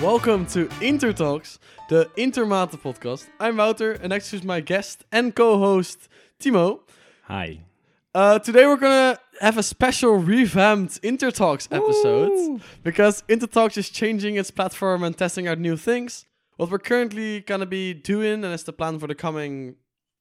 Welcome to Intertalks, the Intermate podcast. I'm Wouter, and next is my guest and co-host Timo. Hi. Uh, today we're gonna have a special revamped Intertalks episode because Intertalks is changing its platform and testing out new things. What we're currently gonna be doing, and it's the plan for the coming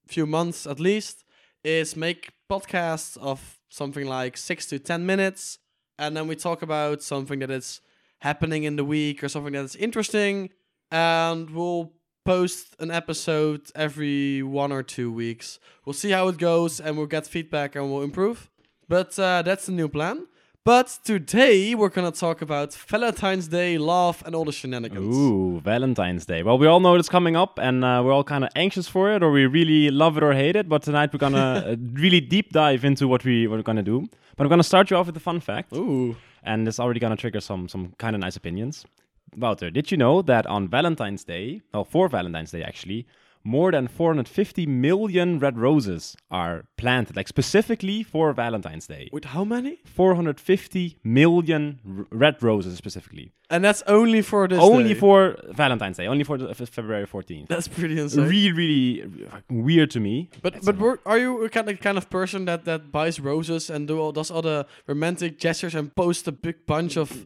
few months at least, is make podcasts of something like six to ten minutes, and then we talk about something that is happening in the week or something that is interesting, and we'll post an episode every one or two weeks. We'll see how it goes, and we'll get feedback and we'll improve. But uh, that's the new plan. But today we're gonna talk about Valentine's Day, love, and all the shenanigans. Ooh, Valentine's Day. Well, we all know it's coming up, and uh, we're all kind of anxious for it, or we really love it or hate it. But tonight we're gonna uh, really deep dive into what we what we're gonna do. But I'm gonna start you off with a fun fact, Ooh. And it's already gonna trigger some some kind of nice opinions. Wouter, did you know that on Valentine's Day, well, for Valentine's Day actually, more than 450 million red roses are planted, like specifically for Valentine's Day. With how many? 450 million r- red roses specifically. And that's only for this. only day. for Valentine's Day, only for the, f- February 14th. That's pretty insane. Really, really uh, weird to me. But That's but were, are you a kind of kind of person that that buys roses and do all does all the romantic gestures and post a big bunch of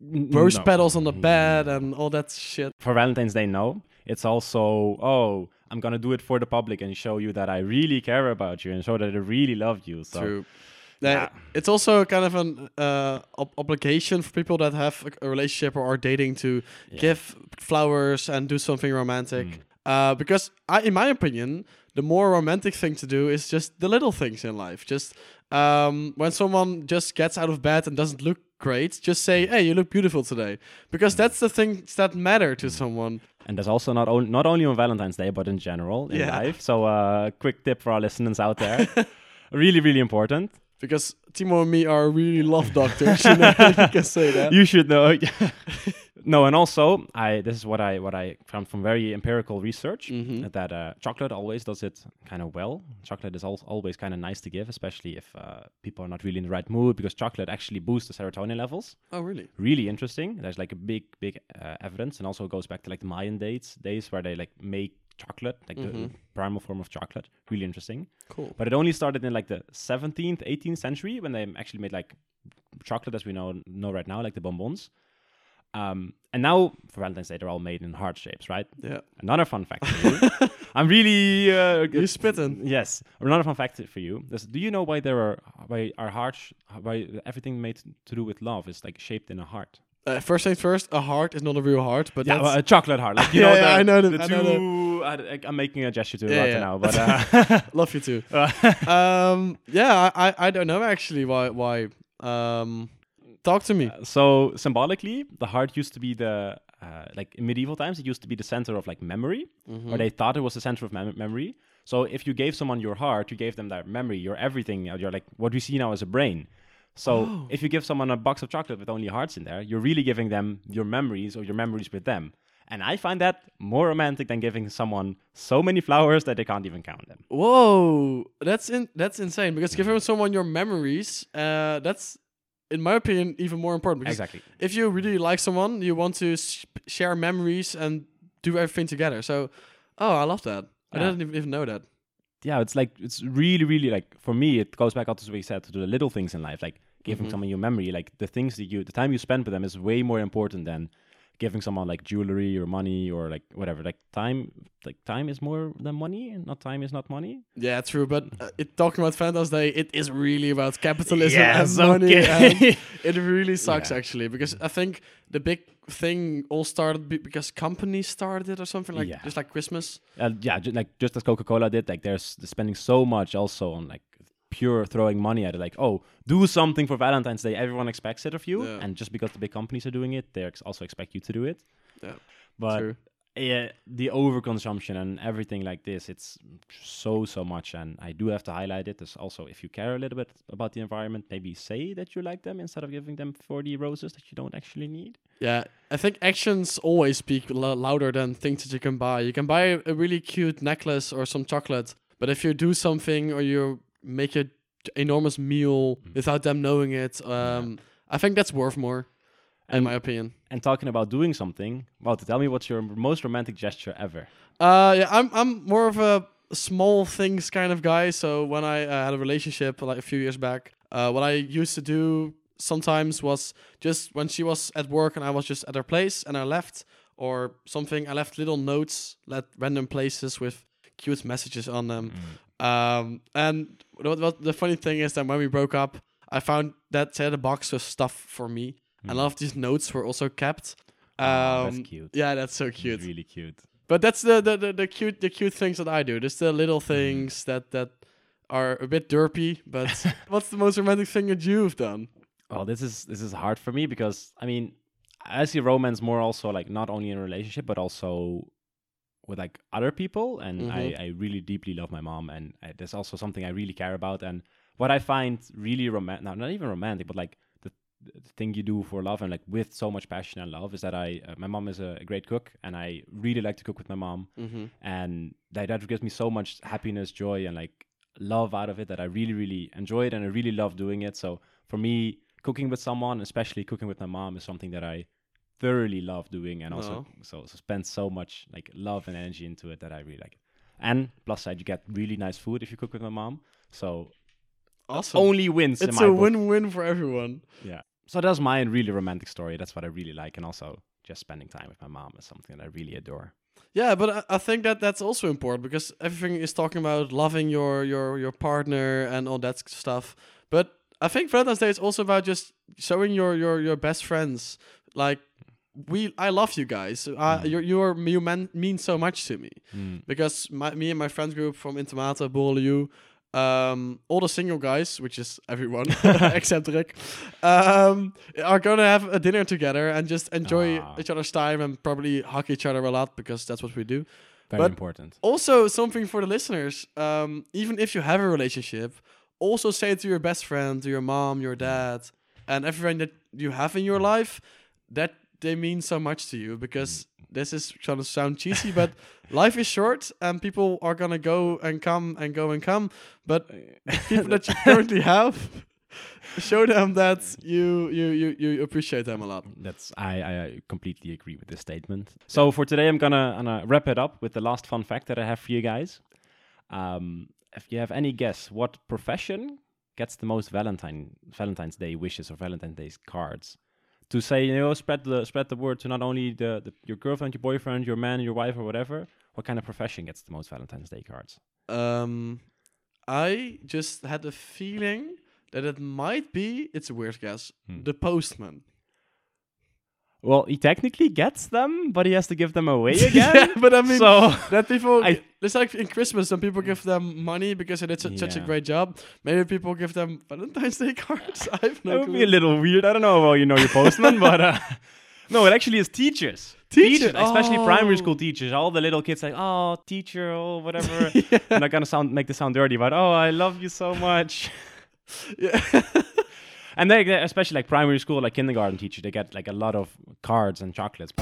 rose No. petals on the bed and all that shit? For Valentine's Day, no. It's also, oh, I'm gonna do it for the public and show you that I really care about you and show that I really love you. So True. Yeah. It's also kind of an uh, ob- obligation for people that have a, a relationship or are dating to Yeah. give flowers and do something romantic. Mm. Uh, because I, in my opinion, the more romantic thing to do is just the little things in life. Just um, when someone just gets out of bed and doesn't look great, just say, "Hey, you look beautiful today," because that's the things that matter to someone. And that's also not on, not only on Valentine's Day, but in general in Yeah. life. So, uh, quick tip for our listeners out there. really, really important. Because Timo and me are really love doctors. you, know, you can say that. you should know. no, and also, I this is what I what I found from very empirical research Mhm. that uh, chocolate always does it kind of well. Chocolate is al- always kind of nice to give, especially if uh, people are not really in the right mood, because chocolate actually boosts the serotonin levels. Oh, really? Really interesting. There's like a big, big uh, evidence, and also goes back to like the Mayan dates, days where they like make chocolate, like the Mhm. primal form of chocolate. Really interesting. Cool. But it only started in like the 17th, 18th century when they actually made like chocolate as we know know right now, like the bonbons. Um, and now for Valentine's Day, they're all made in heart shapes, right? Yeah. Another fun fact for you. I'm really uh, You spitting. Yes, another fun fact for you. Is, do you know why there are why our hearts why everything made to do with love is like shaped in a heart? Uh, first things first, a heart is not a real heart, but Yeah, that's well, a chocolate heart. Like you Yeah, know, yeah, the, I know the- the I know two. I, I'm making a gesture to Yeah, yeah, yeah. now, but uh, love you too. um, yeah, I, I I don't know actually why why. Um, talk to me. so symbolically, the heart used to be the uh, like in medieval times, it used to be the center of like memory, Mm-hmm. or they thought it was the center of mem- memory. So if you gave someone your heart, you gave them their memory, your everything, uh, your like what we see now as a brain. So Oh. if you give someone a box of chocolate with only hearts in there, you're really giving them your memories or your memories with them. And I find that more romantic than giving someone so many flowers that they can't even count them. Whoa, that's in that's insane. Because giving someone your memories, uh, that's in my opinion even more important. Because Exactly. if you really like someone, you want to sh- share memories and do everything together. So, oh, I love that. I didn't even know that. yeah, it's like it's really, really like for me, it goes back to what you said to the little things in life, like giving Mhm. someone your memory, like the things that you, the time you spend with them is way more important than giving someone like jewelry or money or like whatever. Like time, like time is more than money, and not time is not money. Yeah, true. But uh, it, talking about Valentine's Day, it is really about capitalism Yes, and money. And okay. it really sucks Yeah. actually because I think the big thing all started be- because companies started it or something like Yeah. just like Christmas. uh, yeah, ju- like just as Coca Cola did, like they're spending so much also on like pure throwing money at it. Like, oh, do something for Valentine's Day. Everyone expects it of you, Yeah. and just because the big companies are doing it, they ex- also expect you to do it. Yeah, but True. yeah, the overconsumption and everything like this, it's so so much, and I do have to highlight it. There's also if you care a little bit about the environment, maybe say that you like them instead of giving them 40 roses that you don't actually need. Yeah, I think actions always speak lo- louder than things that you can buy. You can buy a, a really cute necklace or some chocolate, but if you do something or you make a enormous meal Mm. without them knowing it, um, I think that's worth more. in And- my opinion. And talking about doing something, well, to tell me what's your most romantic gesture ever? Uh, yeah, I'm I'm more of a small things kind of guy. So when I uh, had a relationship like a few years back, uh, what I used to do sometimes was just when she was at work and I was just at her place and I left or something, I left little notes at random places with cute messages on them. Um, and what, what the funny thing is that when we broke up, I found that she had a box with stuff for me, and a lot of these notes were also kept. Um, Oh, that's cute. Yeah, that's so cute. Really cute. But that's the, the, the, the cute the cute things that I do. Just the little Mm-hmm. things that that are a bit derpy. But what's the most romantic thing that you've done? Well, this is this is hard for me because I mean, I see romance more also like not only in a relationship but also with like other people, and I, Mhm. I really deeply love my mom, and uh, there's also something I really care about, and what I find really romantic, no, not even romantic, but like the, the thing you do for love and like with so much passion and love is that I, uh, my mom is a, a great cook, and I really like to cook with my mom, Mm-hmm. and that, that gives me so much happiness joy and like love out of it that i really really enjoy it and i really love doing it so for me cooking with someone especially cooking with my mom is something that i thoroughly love doing and also No. so, so spend so much like love and energy into it that i really like it and plus side you get really nice food if you cook with my mom so Awesome. only wins in it's my a win-win for everyone. yeah so that's my really romantic story that's what i really like and also just spending time with my mom is something that i really adore Yeah, but I, I think that that's also important because everything is talking about loving your your your partner and all that stuff. But I think Valentine's Day is also about just showing your your your best friends like we I love you guys. Uh, Mm. you you are you man, mean so much to me Mm. because my, me and my friends group from Intermate, Borrelieu, um, all the single guys, which is everyone except Rick, um, are gonna have a dinner together and just enjoy Ah. each other's time and probably hug each other a lot because that's what we do. very But- important Also, something for the listeners: um, even if you have a relationship, also say to your best friend, to your mom, your dad, and everyone that you have in your life that they mean so much to you because this is gonna sound cheesy, but life is short and people are gonna go and come and go and come. But people that you currently have, show them that you you you you appreciate them a lot. That's I, I completely agree with this statement. So for today, I'm gonna, gonna wrap it up with the last fun fact that I have for you guys. Um, if you have any guess, what profession gets the most Valentine Valentine's Day wishes or Valentine's Day cards? To say you know spread the spread the word to not only the, the your girlfriend, your boyfriend, your man, your wife, or whatever. What kind of profession gets the most Valentine's Day cards? Um, I just had a feeling that it might be. It's a weird guess. Hmm. The postman. Well, he technically gets them, but he has to give them away again. yeah, but I mean so that people. I- it's like in Christmas, some people give them money because they did su- such a great job. Maybe people give them Valentine's Day cards. I have no that would clue. be a little weird. I don't know how you know your postman, but uh, no, it actually is teachers. Teacher- especially primary oh. school teachers. All the little kids like, oh, teacher, oh, whatever. I'm not gonna sound make this sound dirty, but oh, I love you so much. yeah. And they, especially like primary school, like kindergarten teachers, they get like a lot of cards and chocolates.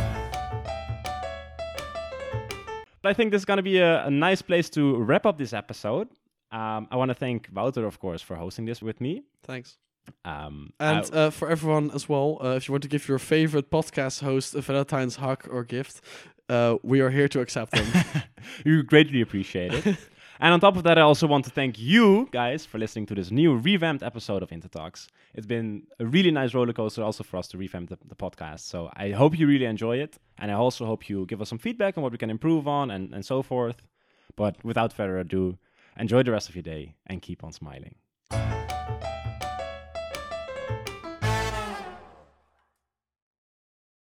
But I think this is gonna be a, a nice place to wrap up this episode. Um, I want to thank Wouter, of course, for hosting this with me. Thanks. Um, And uh, for everyone as well, uh, if you want to give your favorite podcast host a Valentine's hug or gift, uh, we are here to accept them. you greatly appreciate it. and on top of that, I also want to thank you guys for listening to this new revamped episode of Intertalks. It's been a really nice roller coaster also for us to revamp the, the podcast. So I hope you really enjoy it. And I also hope you give us some feedback on what we can improve on and, and so forth. But without further ado, enjoy the rest of your day and keep on smiling.